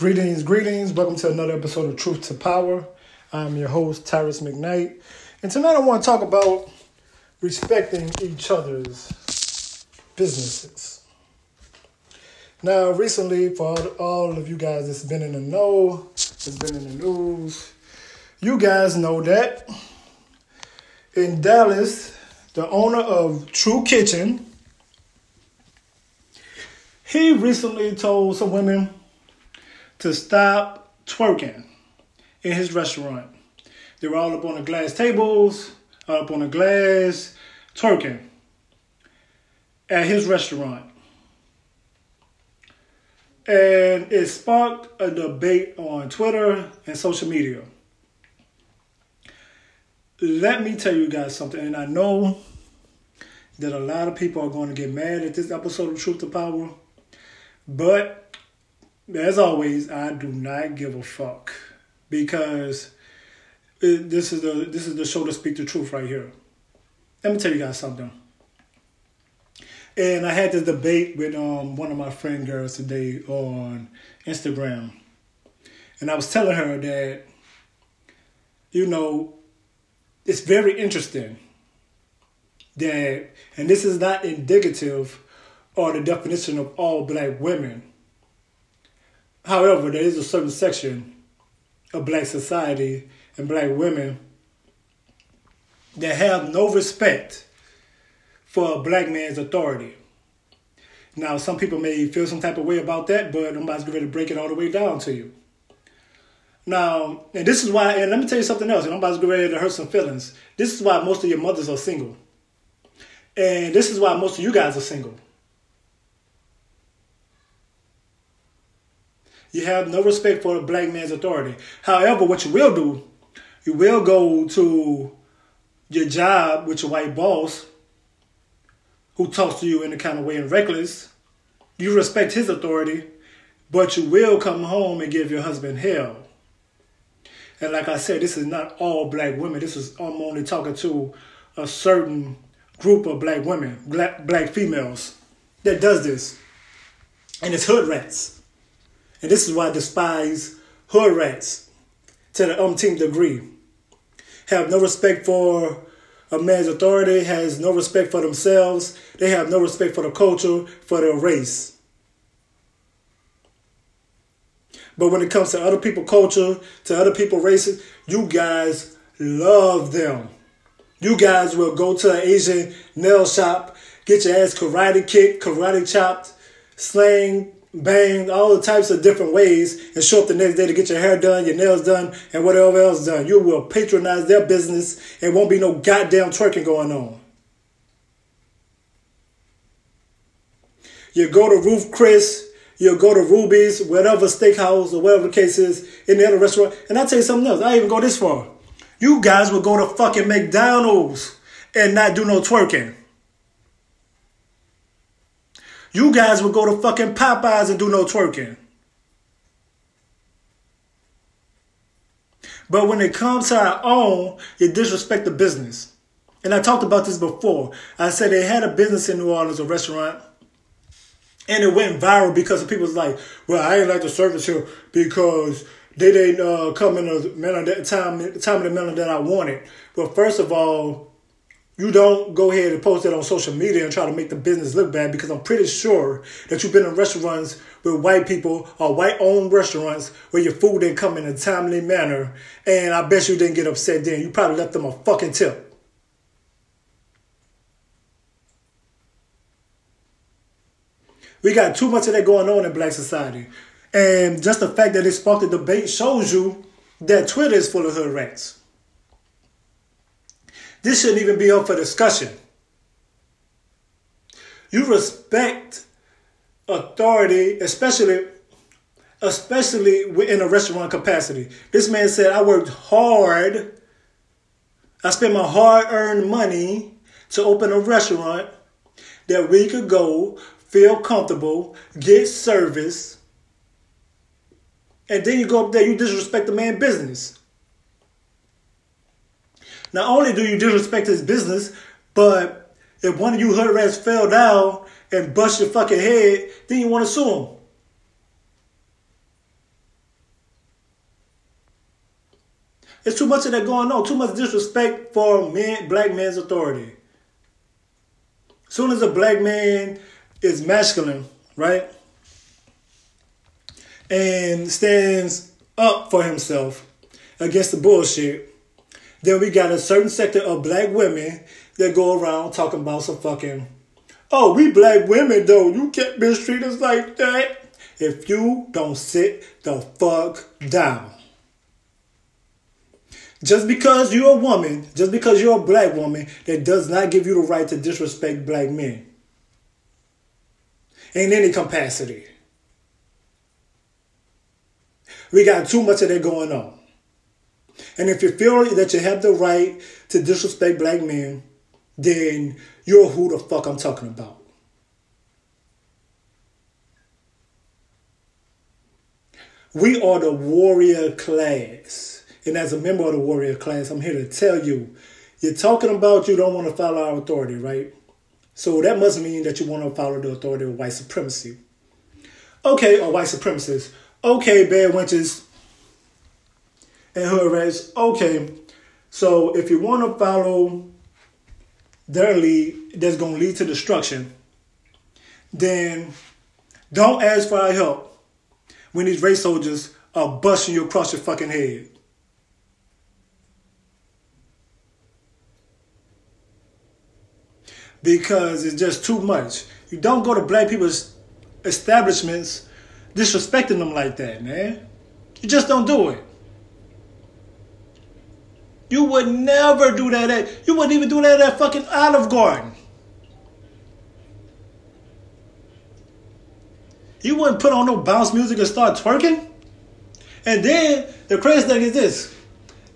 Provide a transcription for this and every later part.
Greetings, greetings. Welcome to another episode of Truth to Power. I'm your host, Tyrus McKnight. And tonight I want to talk about respecting each other's businesses. Now, recently, for all of you guys that's been in the know, that's been in the news, you guys know that in Dallas, the owner of True Kitchen, he recently told some women to stop twerking in his restaurant. They were all up on the glass tables, up on the glass, twerking at his restaurant. And it sparked a debate on Twitter and social media. Let me tell you guys something, and I know that a lot of people are going to get mad at this episode of Truth to Power, but as always, I do not give a fuck because this is the this is the show to speak the truth right here. Let me tell you guys something. And I had this debate with um, one of my friend girls today on Instagram. And I was telling her that, you know, it's very interesting that, and this is not indicative or the definition of all black women. However, there is a certain section of black society and black women that have no respect for a black man's authority. Now, some people may feel some type of way about that, but I'm about to get ready to break it all the way down to you. Now, and this is why, and let me tell you something else, and I'm about to get ready to hurt some feelings. This is why most of your mothers are single. And this is why most of you guys are single. You have no respect for a black man's authority. However, what you will do, you will go to your job with your white boss who talks to you in a kind of way and reckless. You respect his authority, but you will come home and give your husband hell. And like I said, this is not all black women. This is I'm only talking to a certain group of black women, black black females that does this. And it's hood rats. And this is why I despise hood rats to the umpteenth degree. Have no respect for a man's authority, has no respect for themselves, they have no respect for the culture, for their race. But when it comes to other people' culture, to other people' races, you guys love them. You guys will go to an Asian nail shop, get your ass karate kicked, karate chopped, slang, bang, all the types of different ways, and show up the next day to get your hair done, your nails done, and whatever else done. You will patronize their business and won't be no goddamn twerking going on. You go to Ruth Chris, you go to Ruby's, whatever steakhouse or whatever the case is, in the other restaurant. And I'll tell you something else. I even go this far. You guys will go to fucking McDonald's and not do no twerking. You guys will go to fucking Popeyes and do no twerking. But when it comes to our own, you disrespect the business. And I talked about this before. I said they had a business in New Orleans, a restaurant, and it went viral because people was like, "Well, I ain't like the service here because they didn't uh, come in the manner that time, time of the manner that I wanted." But first of all, you don't go ahead and post it on social media and try to make the business look bad because I'm pretty sure that you've been in restaurants with white people or white owned restaurants where your food didn't come in a timely manner, and I bet you didn't get upset then. You probably left them a fucking tip. We got too much of that going on in black society. And just the fact that it sparked a debate shows you that Twitter is full of hood rats. This shouldn't even be up for discussion. You respect authority, especially especially in a restaurant capacity. This man said, I worked hard. I spent my hard earned money to open a restaurant that we could go, feel comfortable, get service. And then you go up there, you disrespect the man business. Not only do you disrespect his business, but if one of you hood rats fell down and bust your fucking head, then you want to sue him. It's too much of that going on. Too much disrespect for men, black man's authority. Soon as a black man is masculine, right, and stands up for himself against the bullshit, then we got a certain sector of black women that go around talking about some fucking, oh, we black women though, you can't mistreat us like that. If you don't sit the fuck down. Just because you're a woman, just because you're a black woman, that does not give you the right to disrespect black men. In any capacity. We got too much of that going on. And if you feel that you have the right to disrespect black men, then you're who the fuck I'm talking about. We are the warrior class. And as a member of the warrior class, I'm here to tell you you're talking about you don't want to follow our authority, right? So that must mean that you want to follow the authority of white supremacy. Okay, or white supremacists. Okay, bad wenches and hood rats. Okay, so if you want to follow their lead that's going to lead to destruction, then don't ask for our help when these race soldiers are busting you across your fucking head. Because it's just too much. You don't go to black people's establishments disrespecting them like that, man. You just don't do it. You would never do that at, you wouldn't even do that at fucking Olive Garden. You wouldn't put on no bounce music and start twerking. And then the crazy thing is this.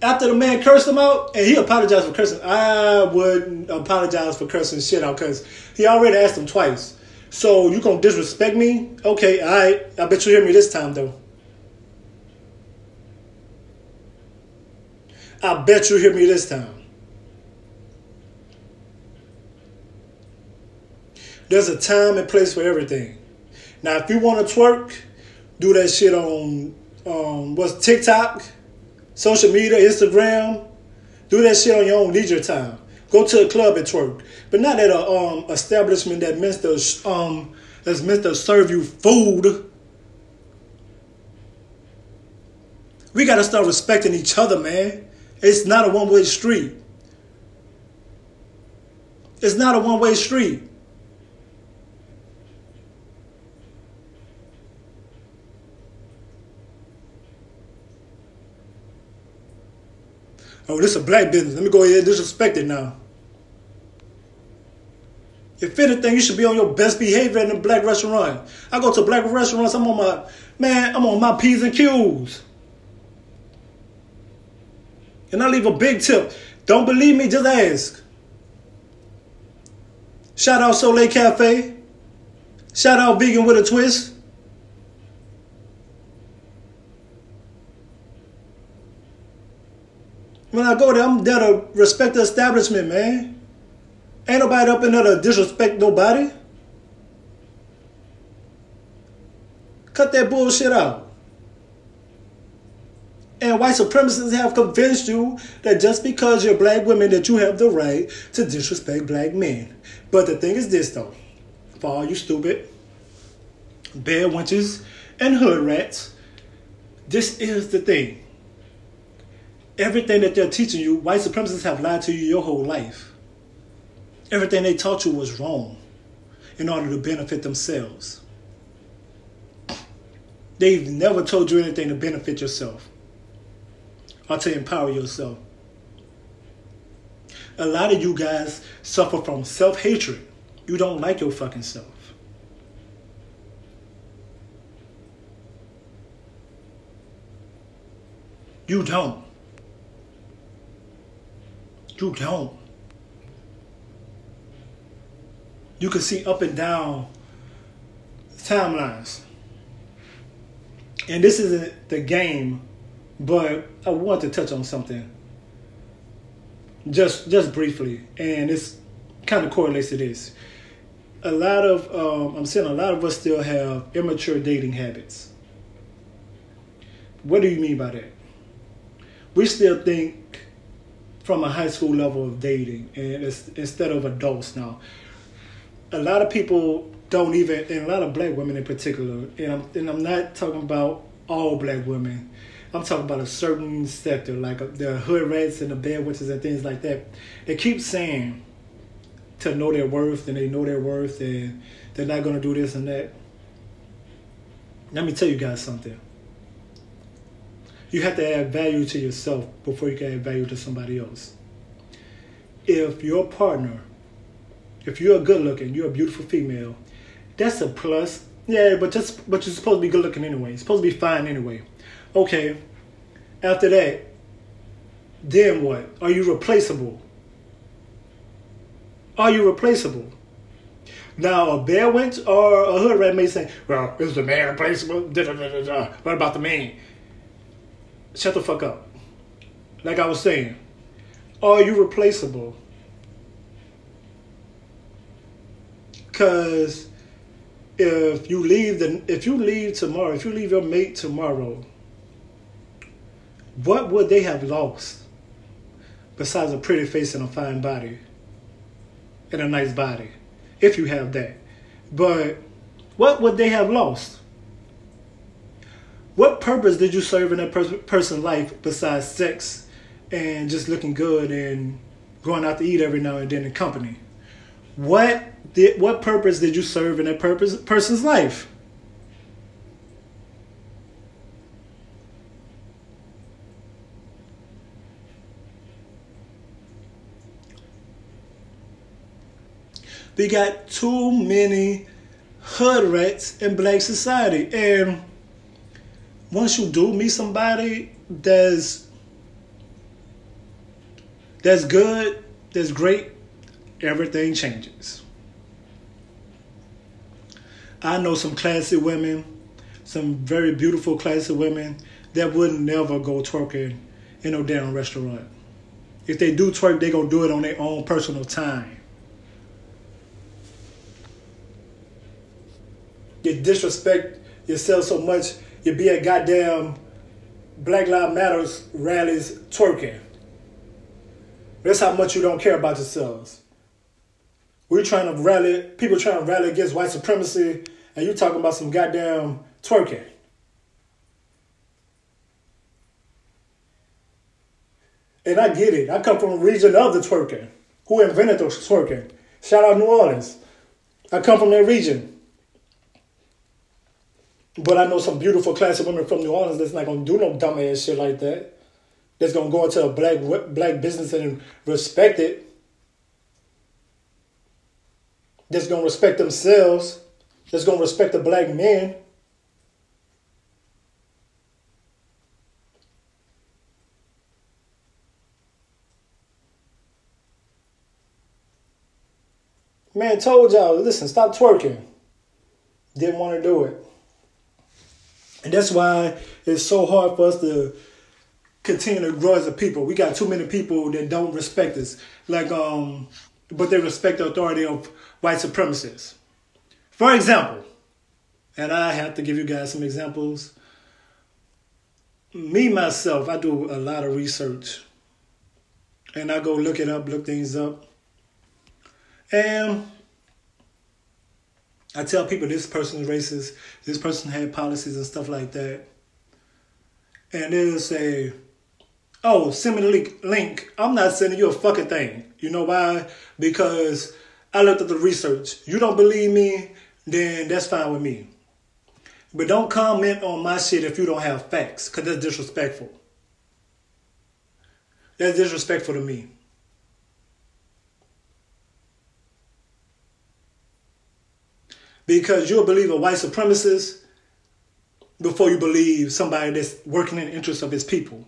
After the man cursed him out, and he apologized for cursing, I wouldn't apologize for cursing shit out because he already asked him twice. So you gonna disrespect me? Okay, all right. I bet you hear me this time though. I bet you hear me this time. There's a time and place for everything. Now, if you want to twerk, do that shit on um, what's TikTok, social media, Instagram. Do that shit on your own leisure time. Go to a club and twerk, but not at a um, establishment that meant to um, that's meant to serve you food. We gotta start respecting each other, man. It's not a one way street. It's not a one way street. Oh, this is a black business. Let me go ahead and disrespect it now. If anything, you should be on your best behavior in a black restaurant. I go to black restaurants, I'm on my, man, I'm on my P's and Q's. And I leave a big tip. Don't believe me, just ask. Shout out Soleil Cafe. Shout out Vegan with a Twist. When I go there, I'm there to respect the establishment, man. Ain't nobody up in there to disrespect nobody. Cut that bullshit out. And white supremacists have convinced you that just because you're black women that you have the right to disrespect black men. But the thing is this though, for all you stupid, bad wenches, and hood rats, this is the thing. Everything that they're teaching you, white supremacists have lied to you your whole life. Everything they taught you was wrong in order to benefit themselves. They've never told you anything to benefit yourself or to empower yourself. A lot of you guys suffer from self hatred. You don't like your fucking self. You don't. You don't. You can see up and down timelines. And this isn't the game but I want to touch on something just just briefly, and it's kind of correlates to this. A lot of um, I'm saying a lot of us still have immature dating habits. What do you mean by that? we still think from a high school level of dating, and instead of adults now. A lot of people don't even, and a lot of black women in particular, and I'm, and I'm not talking about all black women. I'm talking about a certain sector, like uh, the hood rats and the bad witches and things like that. They keep saying to know their worth, and they know their worth, and they're not going to do this and that. Let me tell you guys something. You have to add value to yourself before you can add value to somebody else. If your partner, if you're a good looking, you're a beautiful female, that's a plus. Yeah, but just but you're supposed to be good looking anyway. You're supposed to be fine anyway. Okay. After that, then what? Are you replaceable? Are you replaceable? Now, a bear wench or a hood rat may say, well, is the man replaceable? Da, da, da, da, What about the man? Shut the fuck up. Like I was saying, are you replaceable? Because if you leave the if you leave tomorrow, if you leave your mate tomorrow, what would they have lost besides a pretty face and a fine body and a nice body, if you have that? But what would they have lost? What purpose did you serve in that pers- person's life besides sex and just looking good and going out to eat every now and then in company? What did what purpose did you serve in that person's life? We got too many hood rats in black society. And once you do meet somebody that's that's good, that's great, everything changes. I know some classy women, some very beautiful classy women that would never go twerking in no damn restaurant. If they do twerk, they gonna do it on their own personal time. You disrespect yourself so much, you be at goddamn Black Lives Matters rallies twerking. That's how much you don't care about yourselves. We're trying to rally, people trying to rally against white supremacy, and you talking about some goddamn twerking. And I get it. I come from a region of the twerking. Who invented the twerking? Shout out New Orleans. I come from that region. But I know some beautiful classy women from New Orleans that's not gonna do no dumb ass shit like that. That's gonna go into a black black business and respect it. That's gonna respect themselves. That's gonna respect the black men. Man told y'all, listen, stop twerking. Didn't want to do it. And that's why it's so hard for us to continue to grow as a people. We got too many people that don't respect us. Like um but they respect the authority of white supremacists. For example, and I have to give you guys some examples. Me myself, I do a lot of research. And I go look it up, look things up. And I tell people this person is racist, this person had policies and stuff like that. And they'll say, oh, send me the link. I'm not sending you a fucking thing. You know why? Because I looked at the research. You don't believe me, then that's fine with me. But don't comment on my shit if you don't have facts, because that's disrespectful. That's disrespectful to me. Because you'll believe a white supremacist before you believe somebody that's working in the interest of his people.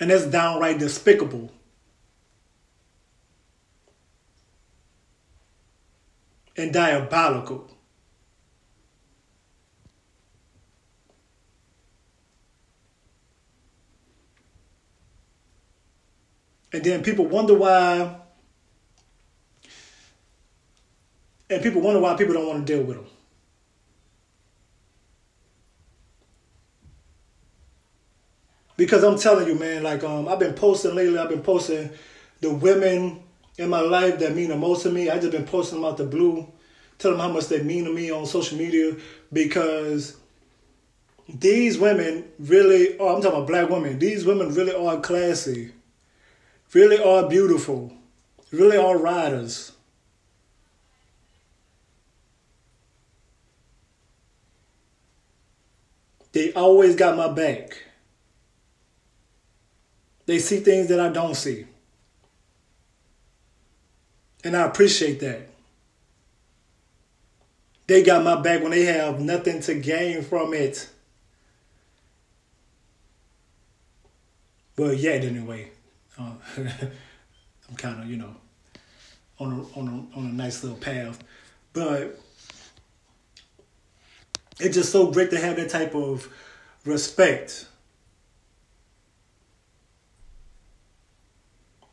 And that's downright despicable. And diabolical. And then people wonder why And people wonder why people don't want to deal with them. Because I'm telling you, man, like um, I've been posting lately. I've been posting the women in my life that mean the most to me. I just been posting them out the blue, tell them how much they mean to me on social media because these women really are. I'm talking about black women. These women really are classy, really are beautiful, really are riders. They always got my back. They see things that I don't see. And I appreciate that. They got my back when they have nothing to gain from it. But yet, anyway, uh, I'm kind of, you know, on a, on a, on a nice little path. But it's just so great to have that type of respect.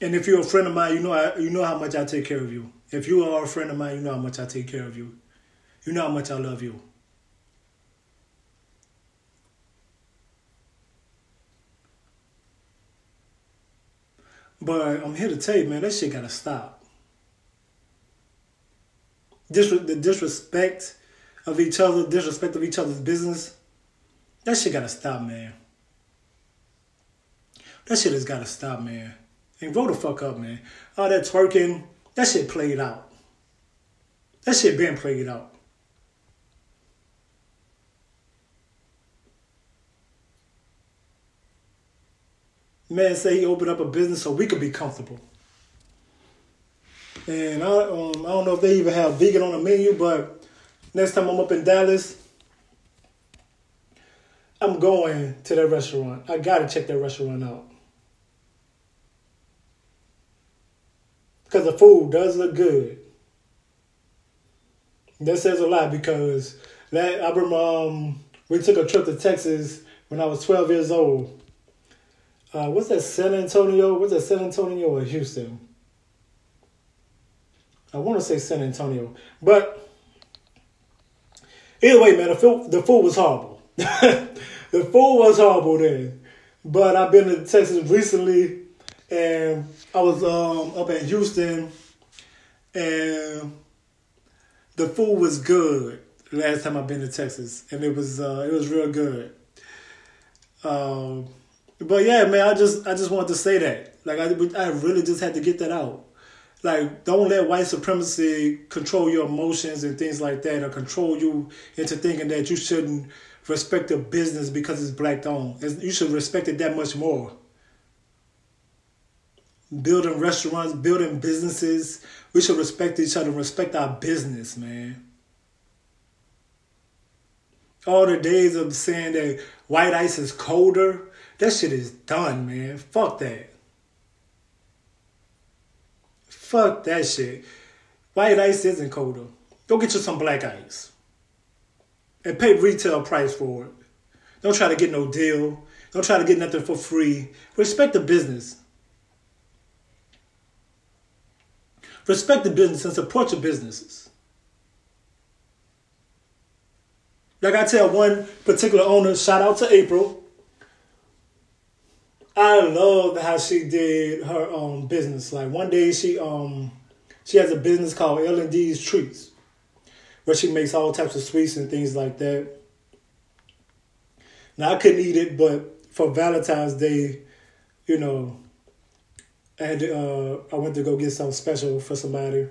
And if you're a friend of mine, you know I, you know how much I take care of you. If you are a friend of mine, you know how much I take care of you. You know how much I love you. But I'm here to tell you, man, that shit gotta stop. The disrespect of each other, disrespect of each other's business, that shit gotta stop, man. That shit has gotta stop, man. And grow the fuck up, man. All that twerking, that shit played out. That shit been played out. Man say he opened up a business so we could be comfortable. And I, um, I don't know if they even have vegan on the menu, but next time I'm up in Dallas, I'm going to that restaurant. I gotta check that restaurant out. Because the food does look good. That says a lot because that I remember um, we took a trip to Texas when I was 12 years old uh, what's that San Antonio? What's that San Antonio or Houston? I want to say San Antonio, but either way, man, the food, the food was horrible. the food was horrible then. But I've been to Texas recently, and I was um, up in Houston, and the food was good. Last time I've been to Texas, and it was uh, it was real good. Um, but yeah, man, I just I just wanted to say that. Like I I really just had to get that out. Like don't let white supremacy control your emotions and things like that, or control you into thinking that you shouldn't respect a business because it's black owned. You should respect it that much more. Building restaurants, building businesses, we should respect each other, respect our business, man. All the days of saying that white ice is colder that shit is done, man. Fuck that. Fuck that shit. White ice isn't colder. Go get you some black ice. And pay retail price for it. Don't try to get no deal. Don't try to get nothing for free. Respect the business. Respect the business and support your businesses. Like I tell one particular owner, shout out to April. I love how she did her um business. Like one day she um she has a business called L and D's Treats, where she makes all types of sweets and things like that. Now I couldn't eat it, but for Valentine's Day, you know, I had to, uh, I went to go get something special for somebody,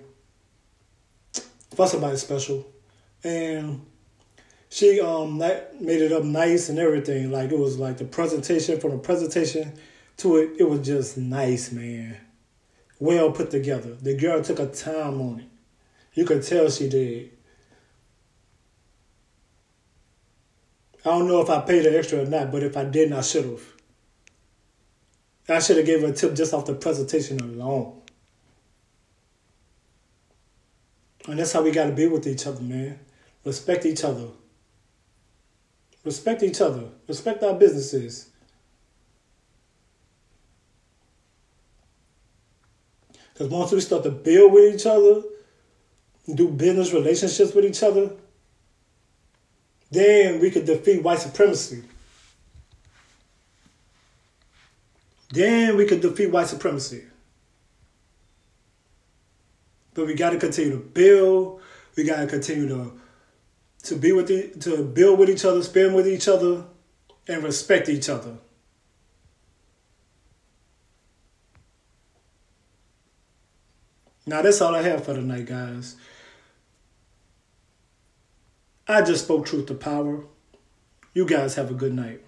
for somebody special, and she um that made it up nice and everything. Like it was like the presentation from the presentation to it, it was just nice, man. Well put together. The girl took her time on it. You could tell she did. I don't know if I paid her extra or not, but if I didn't, I should have. I should have gave her a tip just off the presentation alone. And that's how we got to be with each other, man. Respect each other. Respect each other. Respect our businesses. Because once we start to build with each other, do business relationships with each other, then we could defeat white supremacy. Then we could defeat white supremacy. But we got to continue to build. We got to continue to to be with the, to build with each other, spend with each other, and respect each other. Now that's all I have for tonight, guys. I just spoke truth to power. You guys have a good night.